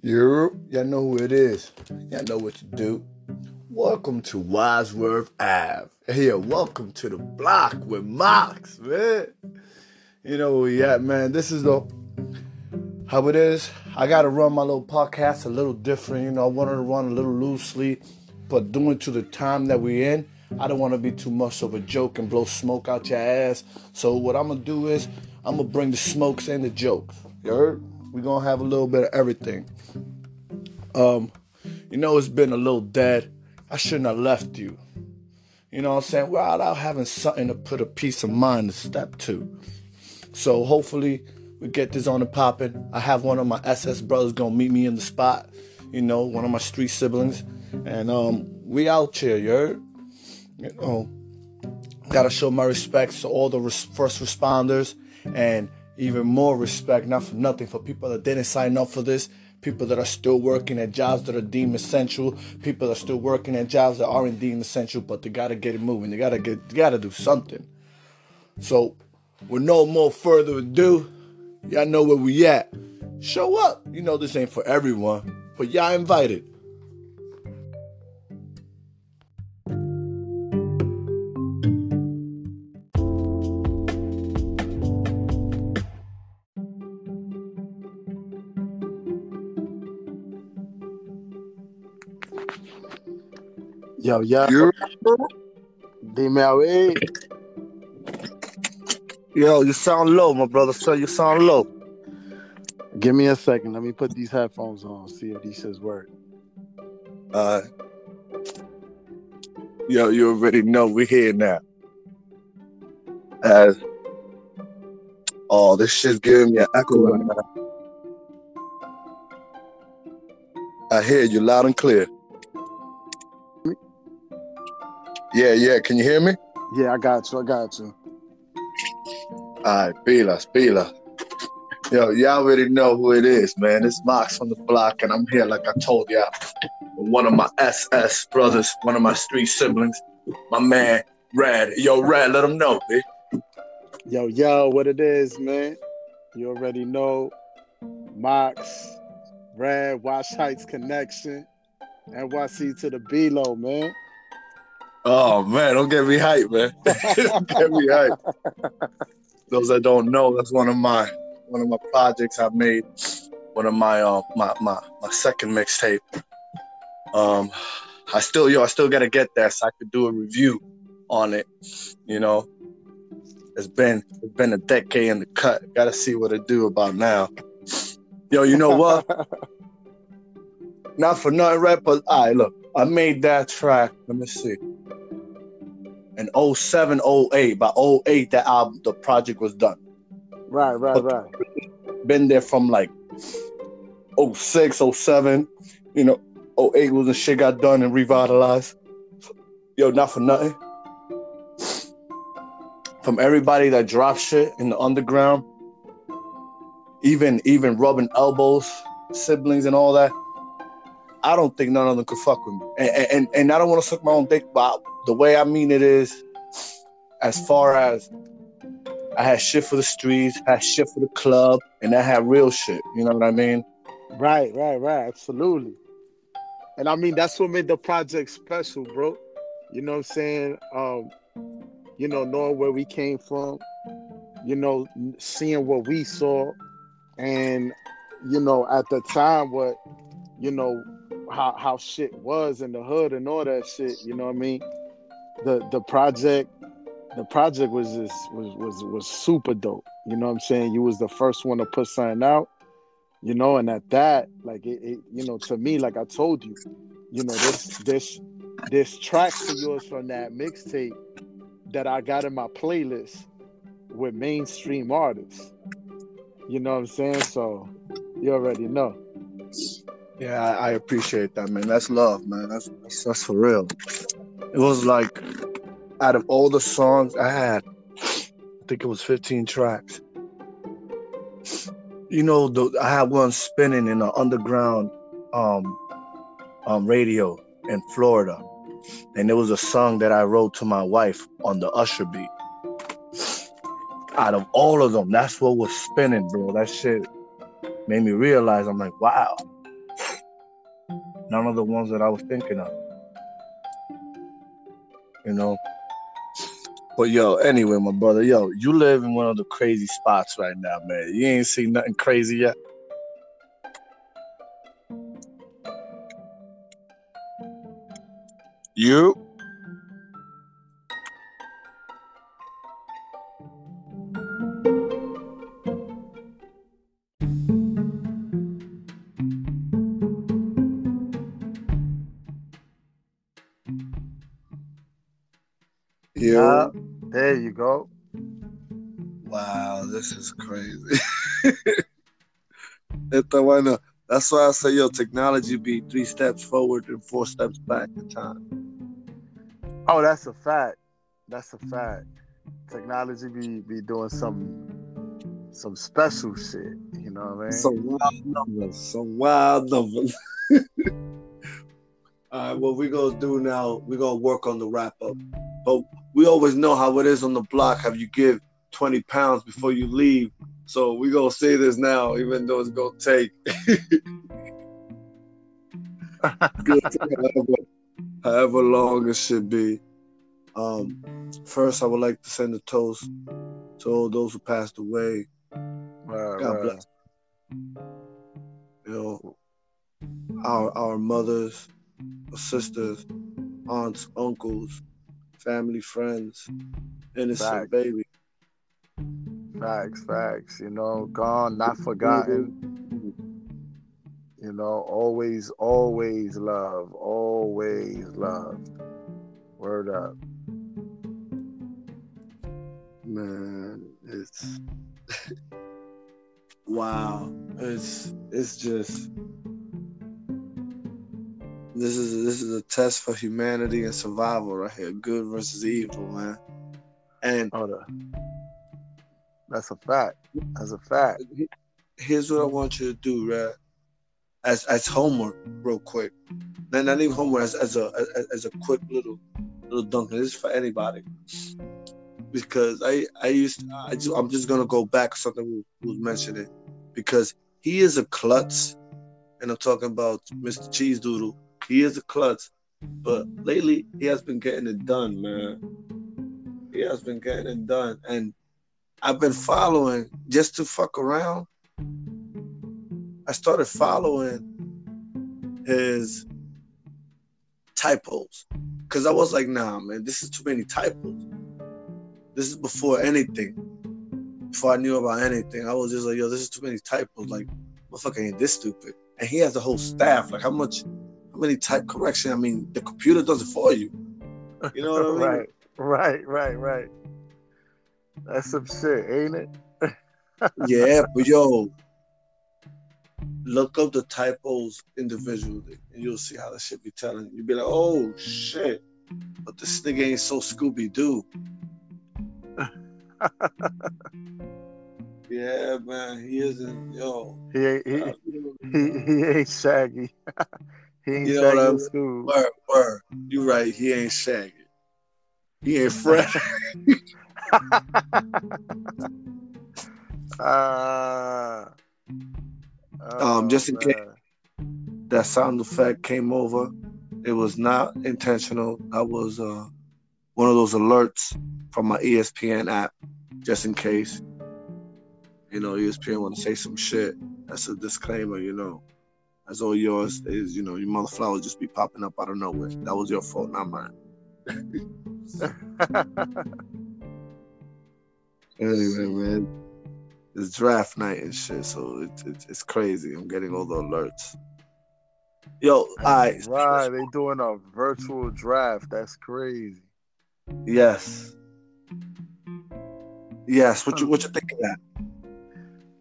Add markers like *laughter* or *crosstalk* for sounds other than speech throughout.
You, y'all know who it is. Y'all know what to do. Welcome to Wadsworth Ave. Here, welcome to the block with Mox, man. You know where we at, man. This is the how it is. I gotta run my little podcast a little different. You know, I wanted to run a little loosely, but doing to the time that we're in, I don't want to be too much of a joke and blow smoke out your ass. So what I'm gonna do is I'm gonna bring the smokes and the jokes. You heard? We're gonna have a little bit of everything. Um, you know, it's been a little dead. I shouldn't have left you. You know what I'm saying? Without having something to put a peace of mind to step to. So hopefully we get this on the popping. I have one of my SS brothers gonna meet me in the spot. You know, one of my street siblings, and um, we out here. You heard? You know, gotta show my respects to all the res- first responders, and even more respect, not for nothing, for people that didn't sign up for this people that are still working at jobs that are deemed essential, people that are still working at jobs that aren't deemed essential, but they gotta get it moving. They gotta get, they gotta do something. So, with no more further ado, y'all know where we at. Show up. You know this ain't for everyone, but y'all invited. Yo, yo. You- Dime a ver. Yo, you sound low, my brother. So you sound low. Give me a second. Let me put these headphones on. See if these says work. Uh, yo, you already know we're here now. As oh, this shit's giving me an echo right now. I hear you loud and clear. Yeah, yeah. Can you hear me? Yeah, I got you. I got you. All right, Pila, Pila. Yo, y'all already know who it is, man. It's Mox from the block, and I'm here, like I told y'all, one of my SS brothers, one of my street siblings, my man, Red. Yo, Red, let him know, bitch. Yo, yo, what it is, man? You already know. Mox, Red, Wash Heights Connection, NYC to the B-Lo, man. Oh, man, don't get me hyped, man. *laughs* don't get me hyped. Those that don't know, that's one of my one of my projects I made. One of my uh, my my my second mixtape. Um, I still yo, I still gotta get that so I could do a review on it. You know, it's been it's been a decade in the cut. Gotta see what it do about now. Yo, you know what? *laughs* Not for nothing, right? But all right, look, I made that track. Let me see. In 07, 08. By 08, that album, the project was done. Right, right, right. Been there from like 06, 07. You know, 08 was the shit got done and revitalized. Yo, not for nothing. From everybody that dropped shit in the underground, even even rubbing elbows, siblings and all that. I don't think none of them could fuck with me. And and, and I don't want to suck my own dick, but the way I mean it is, as far as I had shit for the streets, I had shit for the club, and I had real shit. You know what I mean? Right, right, right. Absolutely. And I mean that's what made the project special, bro. You know what I'm saying? Um, you know, knowing where we came from, you know, seeing what we saw, and you know, at the time what, you know, how how shit was in the hood and all that shit, you know what I mean? The the project the project was was was was super dope. You know what I'm saying? You was the first one to put something out you know and at that like it, it, you know to me like i told you you know this this this tracks of yours from that mixtape that i got in my playlist with mainstream artists you know what i'm saying so you already know Yeah, I, I appreciate that, man. That's love, man. That's, that's that's for real. It was like out of all the songs I had, I think it was 15 tracks. You know, the, I had one spinning in an underground um, um, radio in Florida, and it was a song that I wrote to my wife on the Usher beat. Out of all of them, that's what was spinning, bro. That shit made me realize I'm like, wow, none of the ones that I was thinking of. You know. But yo, anyway, my brother, yo, you live in one of the crazy spots right now, man. You ain't seen nothing crazy yet. You? Go. Wow, this is crazy. *laughs* Esta vaina- That's why I say, yo, technology be three steps forward and four steps back in time. Oh, that's a fact. That's a fact. Technology be be doing some some special shit. You know what I mean? Some wild numbers. Some wild numbers. *laughs* All right, what we gonna do now? We gonna work on the wrap up. But we always know how it is on the block. Have you give twenty pounds before you leave? So we gonna say this now, even though it's gonna take *laughs* however, however long it should be. Um, first, I would like to send a toast to all those who passed away. Right, God right. bless. You know, our our mothers, sisters, aunts, uncles, family, friends, innocent Fact. baby. Facts, facts. You know, gone, not forgotten. You know, always, always love, always love. Word up. Man, it's *laughs* wow. It's it's just this is this is a test for humanity and survival right here. Good versus evil, man. And the, that's a fact. That's a fact. here's what I want you to do, right? As as homework, real quick. Not, not even homework, as, as a as, as a quick little little dunk. This is for anybody. Because I I used I just, I'm just gonna go back to something we was mentioning because he is a klutz, and I'm talking about Mr. Cheese Doodle. He is a klutz, but lately he has been getting it done, man. He has been getting it done, and I've been following just to fuck around. I started following his typos because I was like, nah, man, this is too many typos. This is before anything. Before I knew about anything, I was just like, yo, this is too many typos. Like, motherfucker ain't this stupid. And he has a whole staff. Like, how much, many type correction? I mean, the computer does it for you. You know what I *laughs* mean? right, right, right, right. That's some shit, ain't it? *laughs* Yeah, but yo, look up the typos individually, and you'll see how the shit be telling. You'll be like, oh shit, but this nigga ain't so Scooby Doo. *laughs* yeah, man, he isn't. Yo, He ain't he, he, he ain't shaggy. He ain't You know what I'm school. word, word. You right. He ain't Shaggy. He ain't fresh. *laughs* *laughs* Ah. Um, just in Oh, case- that sound effect came over. It was not intentional. That was uh, one of those alerts from my ESPN app, just in case. You know, ESPN want to say some shit. That's a disclaimer, you know. That's all yours mm-hmm. is, you know, your mother flowers just be popping up out of nowhere. That was your fault, not mine. *laughs* Anyway, man, it's draft night and shit, so it's it's, it's crazy. I'm getting all the alerts. Yo, all right, right, they doing a virtual draft. That's crazy. yes, yes. What you what you think of that?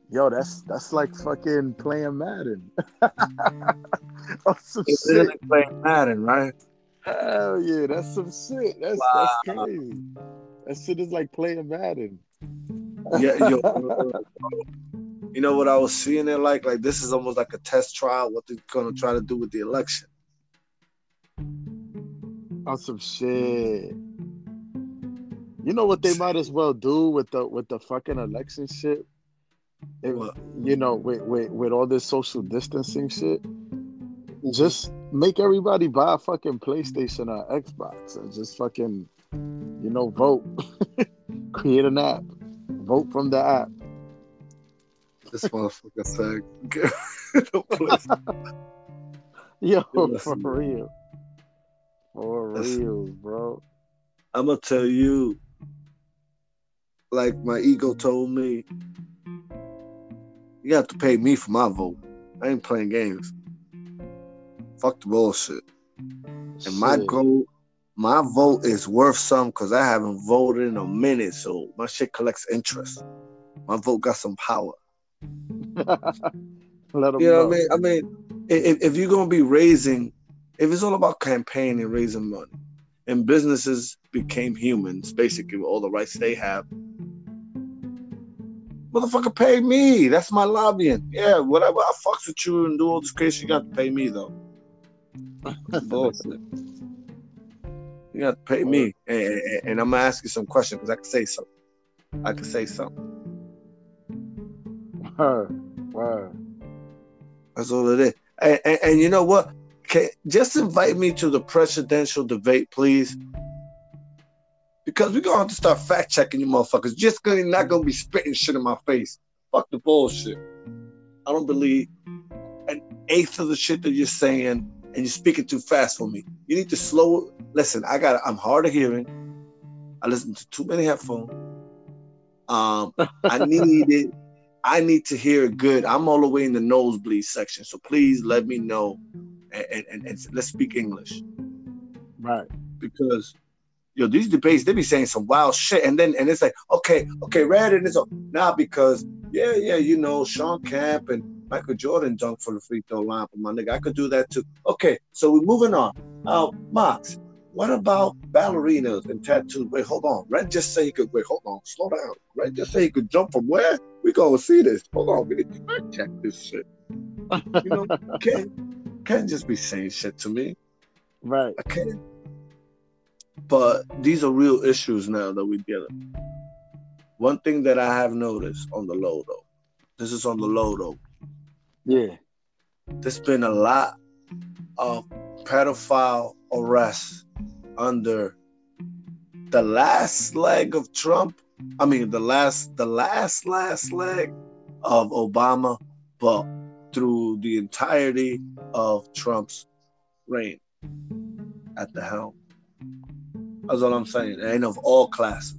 Yo, that's that's like fucking playing Madden. *laughs* oh, some It's shit. really playing Madden, right? Hell yeah, that's some shit. That's Wow. that's crazy. That shit is like playing Madden. Yeah, yo. *laughs* you know what I was seeing it like? Like this is almost like a test trial. What they're gonna try to do with the election. on some shit. You know what they might as well do with the with the fucking election shit? What? you know, with, with with all this social distancing shit, just make everybody buy a fucking PlayStation or Xbox and just fucking, you know, vote. *laughs* Create an app. Vote from the app. This motherfucker said, *laughs* Yo, for real. For real, bro. I'm gonna tell you, like my ego told me, you have to pay mm-hmm. me for my vote. I ain't playing games. Fuck the bullshit. And my goal, my vote is worth some because I haven't voted in a minute, so my shit collects interest. My vote got some power. *laughs* Let 'em You know know. what I mean? I mean, if, if you're gonna be raising, if it's all about campaigning and raising money, and businesses became humans, basically with all the rights they have, motherfucker, pay me. That's my lobbying. Yeah, whatever. I fucks with you and do all this crazy. You got to pay me though. *laughs* Bullshit. You got to pay me, and, and- and I'm gonna ask you some questions because I can say something. I can say something. Word, word. That's all it is. And, and, and you know what? Can, just invite me to the presidential debate, please. Because we're gonna have to start fact checking you motherfuckers. Just gonna not gonna be spitting shit in my face. Fuck the bullshit. I don't believe an eighth of the shit that you're saying, and you're speaking too fast for me. You need to slow. Listen, I got I'm hard of hearing. I listen to too many headphones. Um, I *laughs* need it. I need to hear it good. I'm all the way in the nosebleed section, so please let me know, and, and, and, and let's speak English Right. because yo, these debates they be saying some wild shit, and then and it's like, okay, okay, red and it's all now because yeah, yeah, you know, Shawn Kemp and Michael Jordan dunked for the free throw line, but my nigga, I could do that too. Okay, so we're moving on. Uh, Mox, what about ballerinas and tattoos? Wait, hold on. Red just say he could. Wait, hold on. Slow down. Red just say he could jump from where? We gonna see this. Hold on. We need to fact check this shit. You know, *laughs* can't can't just be saying shit to me. Right. I can't. But these are real issues now that we're dealing. One thing that I have noticed on the low though, this is on the low though. Yeah. There's been a lot of pedophile arrests under the last leg of Trump. I mean, the last, the last, last leg of Obama, but through the entirety of Trump's reign at the helm. That's all I'm saying. And of all classes.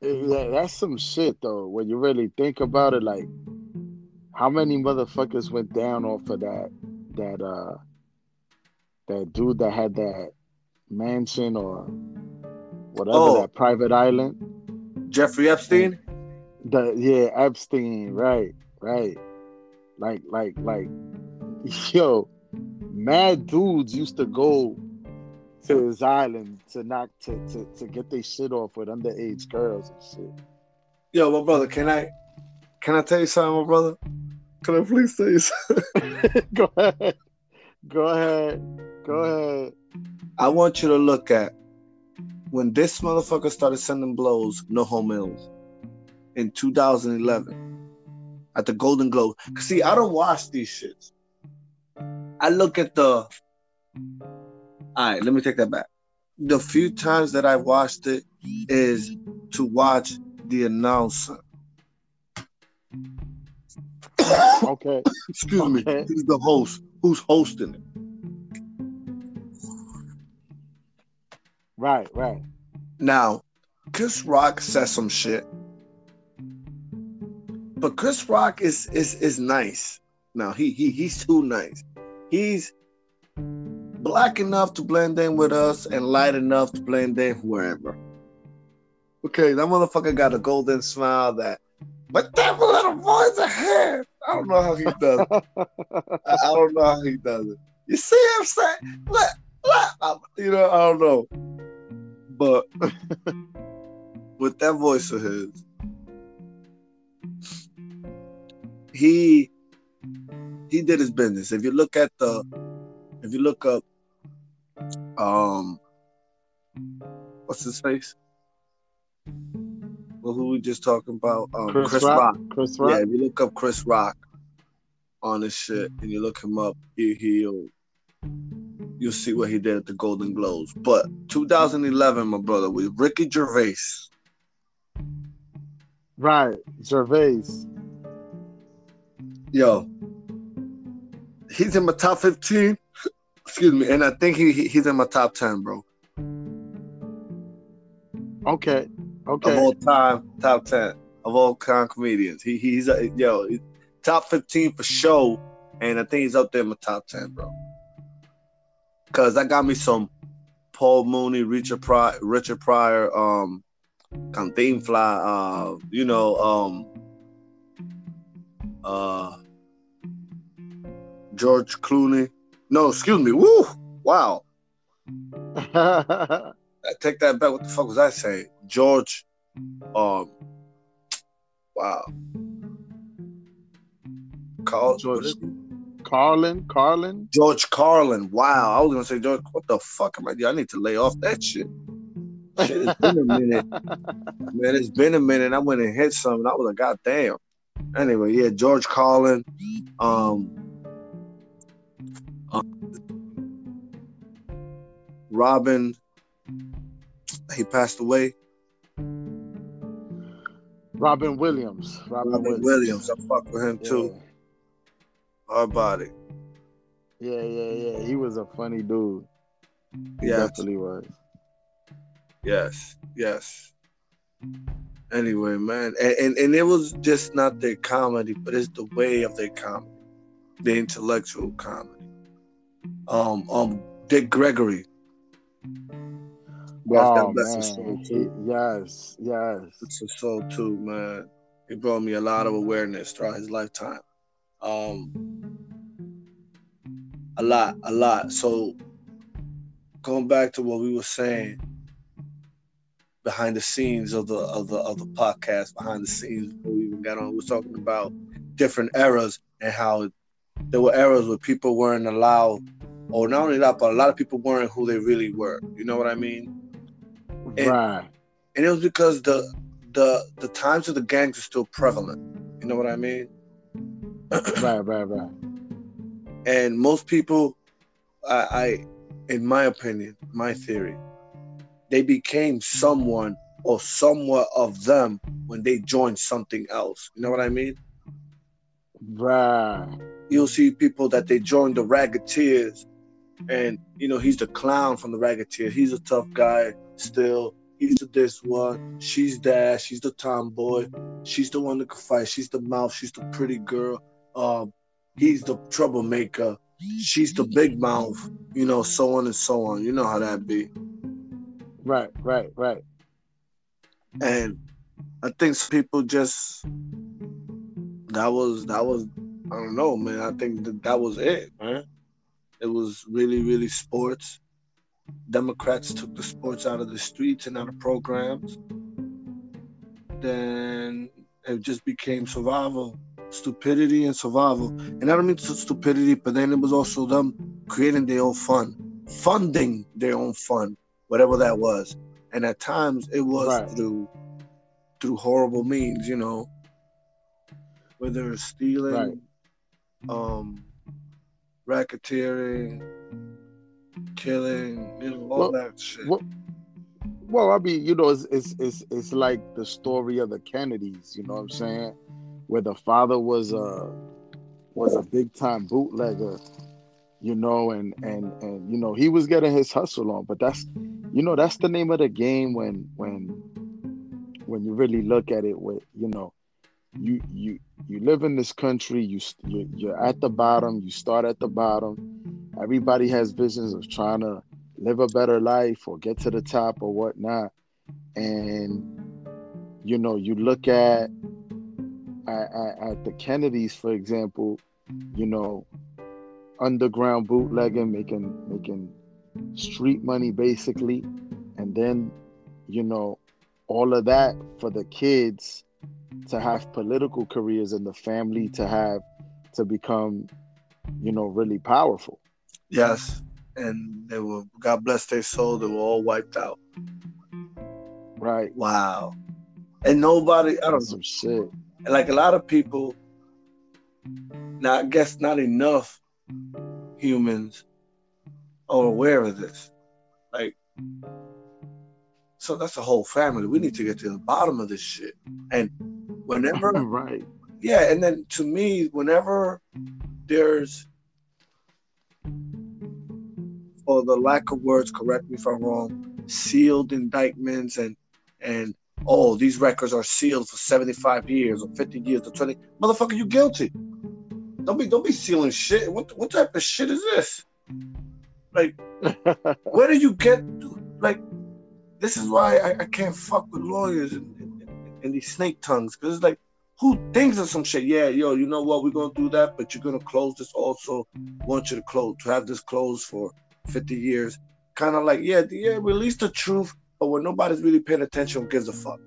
That's some shit though. When you really think about it, like how many motherfuckers went down off of that that uh that dude that had that mansion or whatever Oh. that private island. Jeffrey Epstein? The yeah, Epstein, right, right. Like like like *laughs* yo, mad dudes used to go to his island to knock to to, to get their shit off with underage girls and shit. Yo, my brother, can I can I tell you something, my brother? Can I please tell you something? *laughs* *laughs* go ahead. Go ahead. Go ahead. I want you to look at when this motherfucker started sending blows, no home mills, in 2011 at the Golden Globe. See, I don't watch these shits. I look at the. All right, let me take that back. The few times that I watched it is to watch the announcer. Okay. *coughs* Excuse me. Okay. Who's the host? Who's hosting it? Right, right. Now, Chris Rock says some shit, but Chris Rock is is is nice. Now he he he's too nice. He's black enough to blend in with us and light enough to blend in wherever. Okay, that motherfucker got a golden smile that, but that little voice ahead. I don't know how he does. It. I, I don't know how he does it. You see what I'm saying? Let, let, you know, I don't know. But *laughs* with that voice of his, he he did his business. If you look at the, if you look up, um, what's his face? Well, who we just talking about? Um, Chris, Chris, Rock. Rock. Chris Yeah, Rock. if you look up Chris Rock on this shit and you look him up, he he'll you'll see what he did at the Golden Globes. But 2011, my brother, with Ricky Gervais. Right, Gervais. Yo, he's in my top 15. Excuse me, and I think he, he he's in my top 10, bro. Okay, okay. Of all time, top 10 of all time comedians. He he's a, yo he's top 15 for show, and I think he's up there in my top 10, bro. Cause I got me some Paul Mooney, Richard Pryor, Richard Pryor, um, Cantinflas, uh, you know, um, uh, George Clooney. No, excuse me. Woo! Wow. *laughs* I take that back. What the fuck was I saying? George. Um. Wow. Carl, George- what is it? Carlin, Carlin. George Carlin. Wow. I was gonna say George. What the fuck am I doing? I need to lay off that shit. Shit, it's been a minute. *laughs* Man, it's been a minute. I went and hit something. I was like, God damn. Anyway, yeah, George Carlin. Um. Robin. He passed away. Robin Williams. Robin, Robin Williams. I fuck with him too. Hard body. Yeah, yeah, yeah. He was a funny dude. He Yes. definitely was. Yes, yes. Anyway, man, and, and and it was just not their comedy, but it's the way of their comedy, the intellectual comedy. Um, um, Dick Gregory. Yes, oh, God bless his soul too. yes, yes. It's his soul too, man. He brought me a lot of awareness throughout his lifetime. Um, a lot, a lot. So, going back to what we were saying behind the scenes of the of the of the podcast, behind the scenes before we even got on, we were talking about different eras and how there were eras where people weren't allowed, or not only that, but a lot of people weren't who they really were. You know what I mean? And- right. and it was because the the the times of the gangs are still prevalent. You know what I mean? *clears throat* right, right, right. And most people, I, I, in my opinion, my theory, they became someone or somewhat of them when they joined something else. You know what I mean? Right. You'll see people that they joined the Raggeteers, and you know he's the clown from the Raggeteers. He's a tough guy still. He's the this one. She's that. She's the tomboy. She's the one that can fight. She's the mouth. She's the pretty girl. Um, he's the troublemaker. She's the big mouth. You know, so on and so on. You know how that be. Right, right, right. And I think some people just that was that was I don't know, man. I think that that was it, man. It was really, really sports. Democrats took the sports out of the streets and out of programs. Then it just became survival, stupidity and survival. And I don't mean stu- stupidity, but then it was also them creating their own fun, funding their own fun, whatever that was. And at times it was Right. through through horrible means, you know, whether it's stealing, Right. um, racketeering, killing, you know, all Well, that shit. Well, well, I mean, you know, it's, it's it's it's like the story of the Kennedys. You know what I'm saying? Where the father was a was a big time bootlegger, you know, and and and you know he was getting his hustle on. But that's you know that's the name of the game when when when you really look at it. With you know, you you you live in this country. You you're, at the bottom. You start at the bottom. Everybody has visions of trying to live a better life or get to the top or whatnot. And you know, you look at at, at, at the Kennedys, for example, you know, underground bootlegging, making making street money basically, and then you know, all of that for the kids to have political careers and the family to have to become, you know, really powerful. Yes. And they were, God bless their soul, they were all wiped out. Right. Wow. And nobody, I don't know, some shit. like a lot of people, now I guess not enough humans are aware of this. Like, so that's a whole family. We need to get to the bottom of this shit. And whenever, *laughs* right. yeah, and then to me, whenever there's, for the lack of words, correct me if I'm wrong, sealed indictments and and oh, these records are sealed for 75 years or 50 years or 20. Motherfucker, you guilty. Don't be don't be sealing shit. What what type of shit is this? Like, *laughs* where do you get like this is why I, I can't fuck with lawyers and, and, these snake tongues because it's like who thinks of some shit? Yeah, yo, you know what? We're gonna do that, but you're gonna close this also. Want you to close to have this closed for 50 years. Kind of like, yeah, yeah, release the truth, but when nobody's really paying attention, gives a fuck.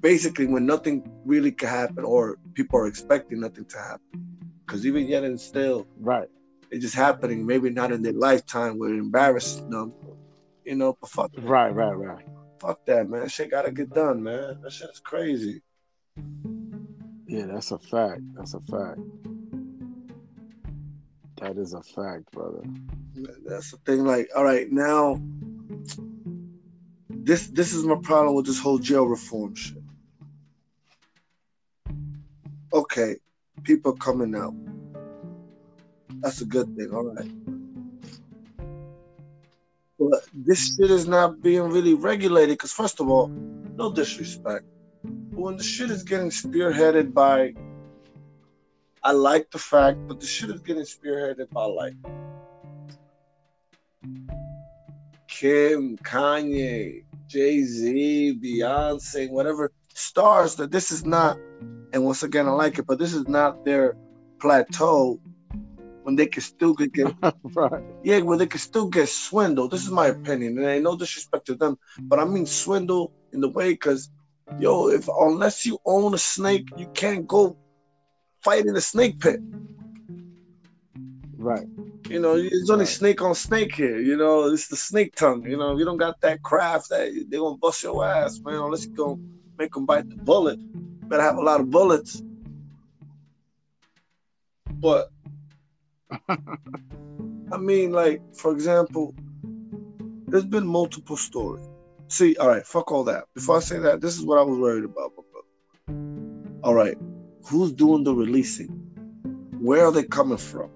Basically, when nothing really can happen, or people are expecting nothing to happen, because even yet and still, right, it's just happening. Maybe not in their lifetime, we're embarrassing them, you know. But fuck, right, right, right. Fuck that, man. Shit gotta get done, man. That shit is crazy. Yeah, that's a fact. That's a fact. That is a fact, brother. That's the thing. Like, all right, now this this is my problem with this whole jail reform shit. Okay, people coming out. That's a good thing, all right. But this hmm. shit is not being really regulated because, first of all, no disrespect, but when the shit is getting spearheaded by, I like the fact, but the shit is getting spearheaded by like Kim, Kanye, Jay Z, Beyonce, whatever stars that this is not, and once again, I like it, but this is not their plateau when they can still get, get *laughs* right. yeah, when they can still get swindled. This is my opinion, and ain't no disrespect to them, but I mean swindle in the way because, yo, if unless you own a snake, you can't go fight in a snake pit. Right. You know, it's only snake on snake here. You know, it's the snake tongue. You know, you don't got that craft, that they're gonna bust your ass, man. Unless you go make them bite the bullet. Better have a lot of bullets. But *laughs* I mean, like for example, there's been multiple stories. See, all right, fuck all that. Before I say that, this is what I was worried about. All right, who's doing the releasing? Where are they coming from?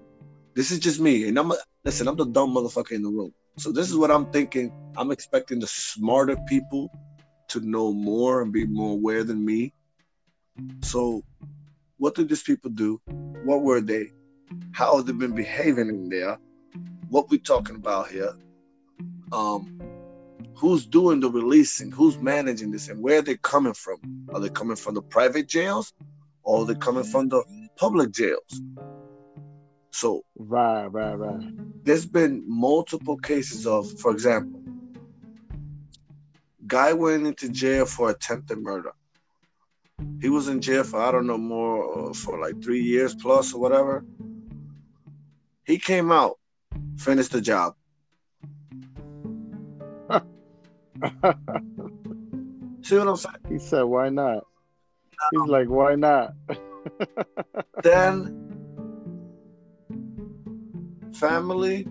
This is just me, and I'm a, listen. I'm the dumb motherfucker in the room. So this is what I'm thinking. I'm expecting the smarter people to know more and be more aware than me. So, what did these people do? What were they? How have they been behaving in there? What we talking about here? Um, who's doing the releasing? Who's managing this? And where are they coming from? Are they coming from the private jails, or are they coming from the public jails? So right, right, right. There's been multiple cases of, for example, guy went into jail for attempted murder. He was in jail for I don't know more uh, for like three years plus or whatever. He came out, finished the job. *laughs* See what I'm saying? He said, "Why not?" He's like, "Why not?" *laughs* then family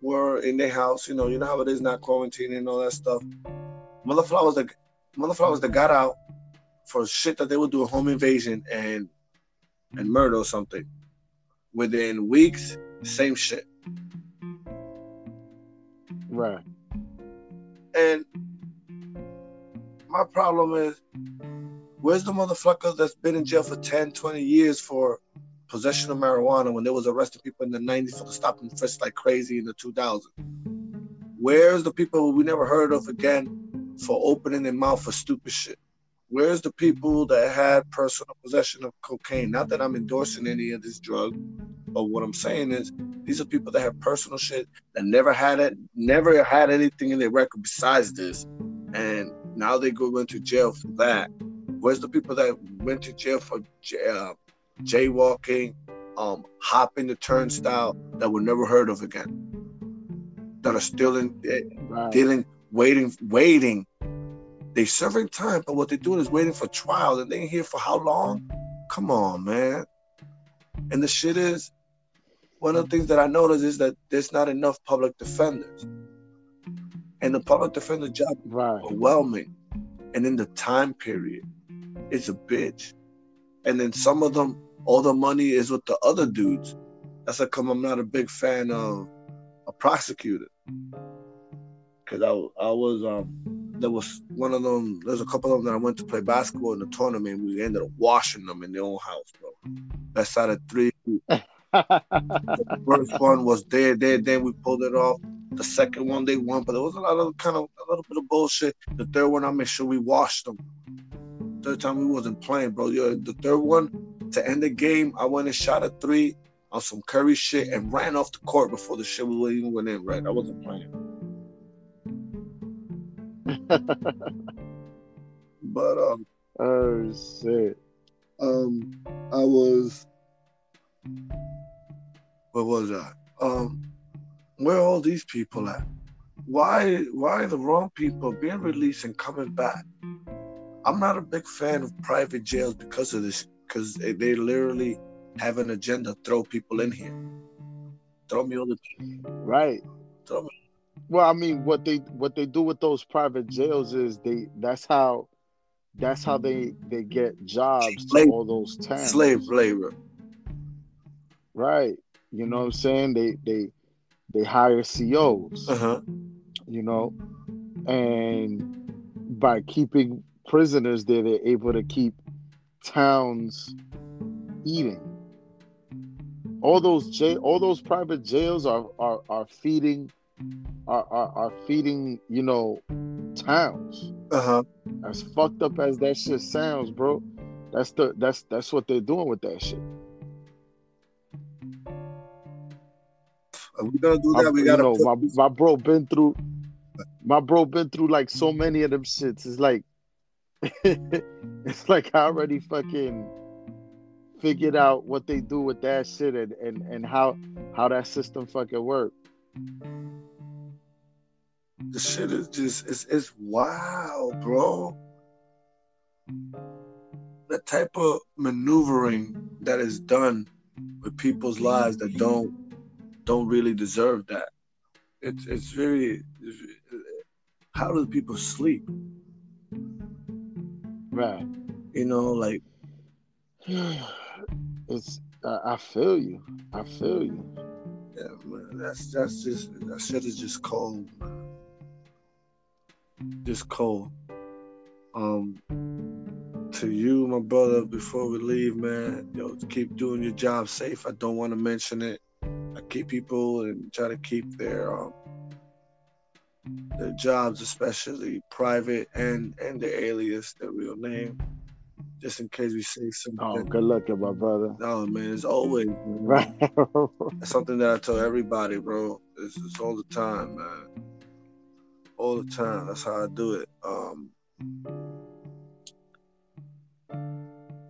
were in their house. You know, you know how it is not quarantining and all that stuff. Mother Flowers that Mother Flowers that got out for shit that they would do a home invasion and and murder or something. Within weeks, same shit. Right. And my problem is, where's the motherfucker that's been in jail for 10, 20 years for possession of marijuana when they was arresting people in the 90s for the stop and frisk like crazy in the 2000s? Where's the people we never heard of again for opening their mouth for stupid shit? Where's the people that had personal possession of cocaine? Not that I'm endorsing any of this drug, but what I'm saying is these are people that have personal shit that never had it, never had anything in their record besides this, and now they go into jail for that. Where's the people that went to jail for uh, jaywalking, um, hopping the turnstile that were never heard of again? That are still in, eh, Right. dealing, waiting, waiting. They serving time, but what they're doing is waiting for trial, and they ain't here for how long? Come on, man. And the shit is, one of the things that I noticed is that there's not enough public defenders. And the public defender job is Right. overwhelming. And in the time period, it's a bitch. And then some of them, all the money is with the other dudes. That's how come I'm not a big fan of a prosecutor. Cause I, I was um there was one of them there's a couple of them that I went to play basketball in the tournament. We ended up washing them in their own house, bro. Best out of three. *laughs* The first one was there, there, then we pulled it off. The second one they won, but there was a lot of kind of a little bit of bullshit. The third one I made sure we washed them. Third time we wasn't playing, bro. The third one to end the game, I went and shot a three on some curry shit and ran off the court before the shit was even went in. Right, I wasn't playing. *laughs* But um, oh shit. um, I was. Where was I? Um, where are all these people at? Why, why are the wrong people being released and coming back? I'm not a big fan of private jails because of this, because they, they literally have an agenda. Throw people in here. Throw me on the. Right. Throw me. Well, I mean, what they what they do with those private jails is they that's how that's how they they get jobs to all those towns. Slave labor. Right. You know what I'm saying? They they they hire COs, Uh huh. you know, and by keeping prisoners there, they're able to keep towns eating. All those jail, all those private jails are are, are feeding, are, are are feeding, you know, towns. Uh huh. As fucked up as that shit sounds, bro, that's the that's that's what they're doing with that shit. Are we gonna do I- that? We you gotta. know, my, my bro been through my bro been through like so many of them shits. It's like *laughs* it's like I already fucking figured out what they do with that shit and, and, and how how that system fucking work. The shit is just it's it's wow, bro. The type of maneuvering that is done with people's lives that don't don't really deserve that. It's it's very. How do people sleep? Right. You know, like *sighs* It's I, I feel you. I feel you. yeah, man, that's that's just that shit is just cold, man. Just cold. Um, to you, my brother, before we leave, man, yo, keep doing your job safe. I don't want to mention it. I keep people and try to keep their um, their jobs, especially private and and their alias, their real name, just in case we say something. Oh, good looking, my brother. No, man, it's always man. *laughs* Right. That's something that I tell everybody, bro. It's, it's all the time, man. All the time. That's how I do it. Um,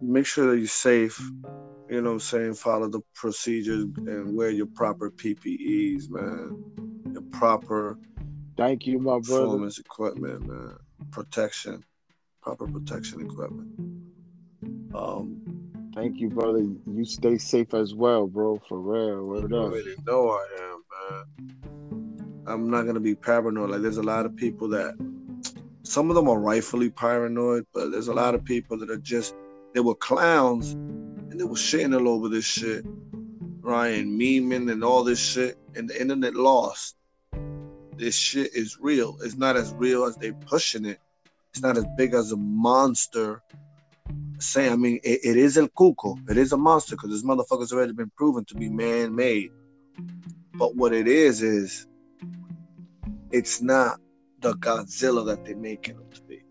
make sure that you're safe. You know what I'm saying? Follow the procedures and wear your proper PPEs, man. Your proper Thank you, my brother. performance equipment, man. Protection. Proper protection equipment. Um, Thank you, brother. You stay safe as well, bro. For real. You up. already know I am, man. I'm not gonna be paranoid. Like there's a lot of people that some of them are rightfully paranoid, but there's a lot of people that are just they were clowns and they were shitting all over this shit, right? And memeing and all this shit, and the internet lost. This shit is real. It's not as real as they pushing it. It's not as big as a monster. Say, I mean, it, it is El Cuco. It is a monster because this motherfucker's already been proven to be man-made. But what it is is, it's not the Godzilla that they making him to be.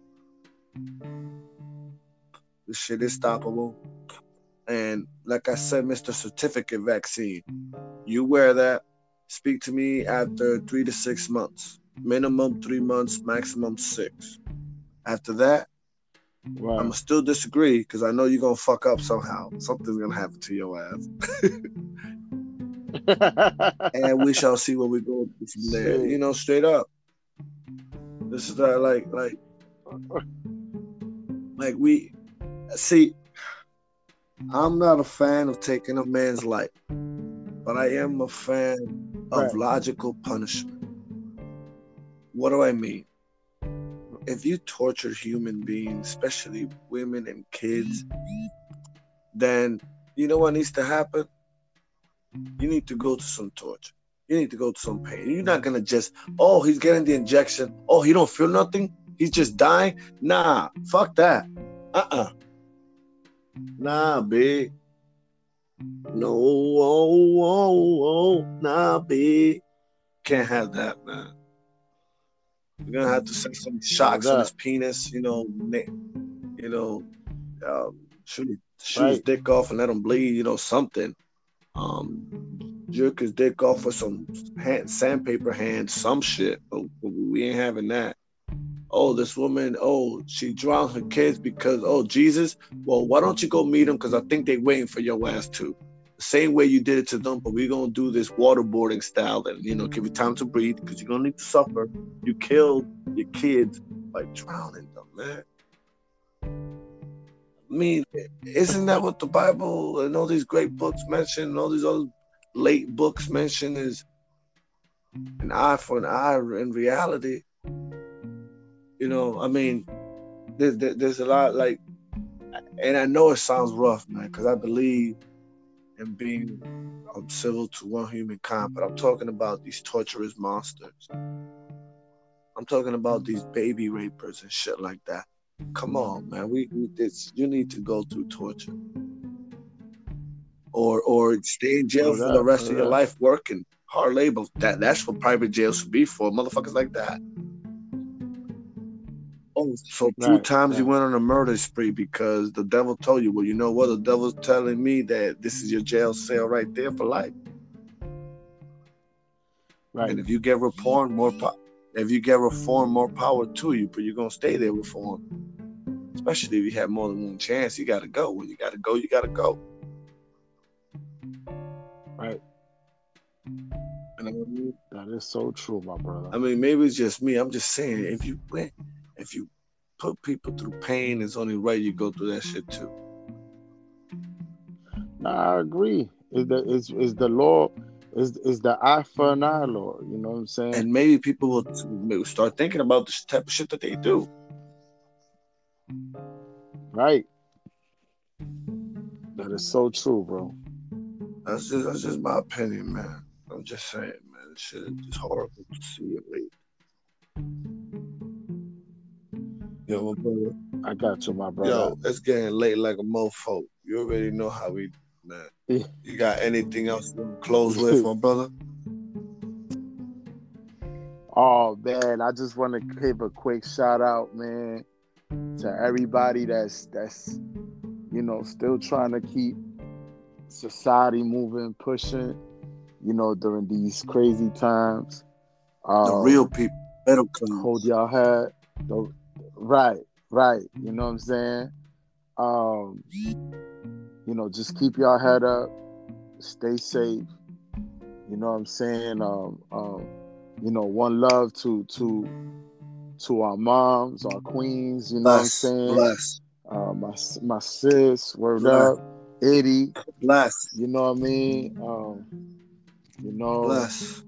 This shit is stoppable. And like I said, Mr. Certificate Vaccine, you wear that. Speak to me after three to six months. Minimum three months, maximum six. After that, I'm still disagree because I know you're gonna fuck up somehow. Something's gonna happen to your ass, *laughs* and we shall see where we go from there. You know, straight up. This is that like like like we see. I'm not a fan of taking a man's life, but I am a fan of Right. logical punishment. What do I mean? If you torture human beings, especially women and kids, then you know what needs to happen? You need to go to some torture. You need to go to some pain. You're not gonna just, oh, he's getting the injection. Oh, he don't feel nothing. He's just dying. Nah, fuck that. Uh-uh. Nah, big. No, oh, oh, oh, nah, big. Can't have that, man. We're gonna have to send some shocks on his penis, you know, you know, um, shoot, shoot his dick off and let him bleed, you know, something. Um, jerk his dick off with some hand, sandpaper hands, some shit. But we ain't having that. Oh, this woman, oh, she drowned her kids because, oh, Jesus. Well, why don't you go meet them? Because I think they waiting for your ass too. Same way you did it to them, but we're gonna do this waterboarding style and you know, give you time to breathe because you're gonna need to suffer. You killed your kids by drowning them, man. I mean, isn't that what the Bible and all these great books mention, and all these other late books mention is an eye for an eye in reality? You know, I mean, there's there's a lot like, and I know it sounds rough, man, because I believe in being civil to one humankind, but I'm talking about these torturous monsters. I'm talking about these baby rapers and shit like that. Come on, man. We, we this you need to go through torture. Or or stay in jail for the rest of your life working hard labor. That that's what private jails should be for, motherfuckers like that. Oh, so two Right, times you went on a murder spree because the devil told you, well, you know what? The devil's telling me that this is your jail cell right there for life. Right. And if you get reformed, more po- if you get reformed, more power to you. But you're gonna stay there reformed. Especially if you have more than one chance, you gotta go. When you gotta go, you gotta go. Right. And I mean, That is so true, my brother. I mean, maybe it's just me. I'm just saying, if you went, if you put people through pain, it's only right you go through that shit too. Nah, I agree. Is the is is the law is is the eye for an eye law? You know what I'm saying? And maybe people will will start thinking about this type of shit that they do. Right. That is so true, bro. That's just that's just my opinion, man. I'm just saying, man. This shit is just horrible to see it late. Yo, my brother. I got you, my brother. Yo, it's getting late like a mofo. You already know how we, man. You got anything else to close with, my brother? *laughs* Oh man, I just want to give a quick shout out, man, to everybody that's that's you know still trying to keep society moving, pushing, you know, during these crazy times. The Um, real people, middle class. hold y'all head. The, right, right. You know what I'm saying? Um, you know, just keep y'all head up, stay safe. You know what I'm saying? Um, um, you know, one love to to to our moms, our queens. You know what I'm saying? bless, Uh, my my sis, word Bless. up, Eddie. bless, You know what I mean? Um, you know, bless.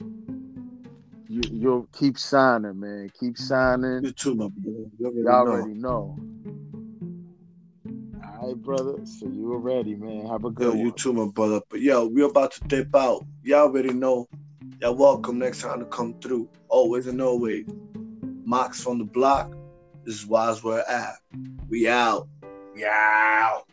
you you'll keep shining, man. Keep shining. You too, my brother. You already Y'all know. already know. All right, brother. So you were ready, man. Have a good Yo, you one. too, my brother. But yo, we're about to dip out. Y'all already know. Y'all welcome next time to come through. Always and always. Mox from the block. This is Word App. We out. We out.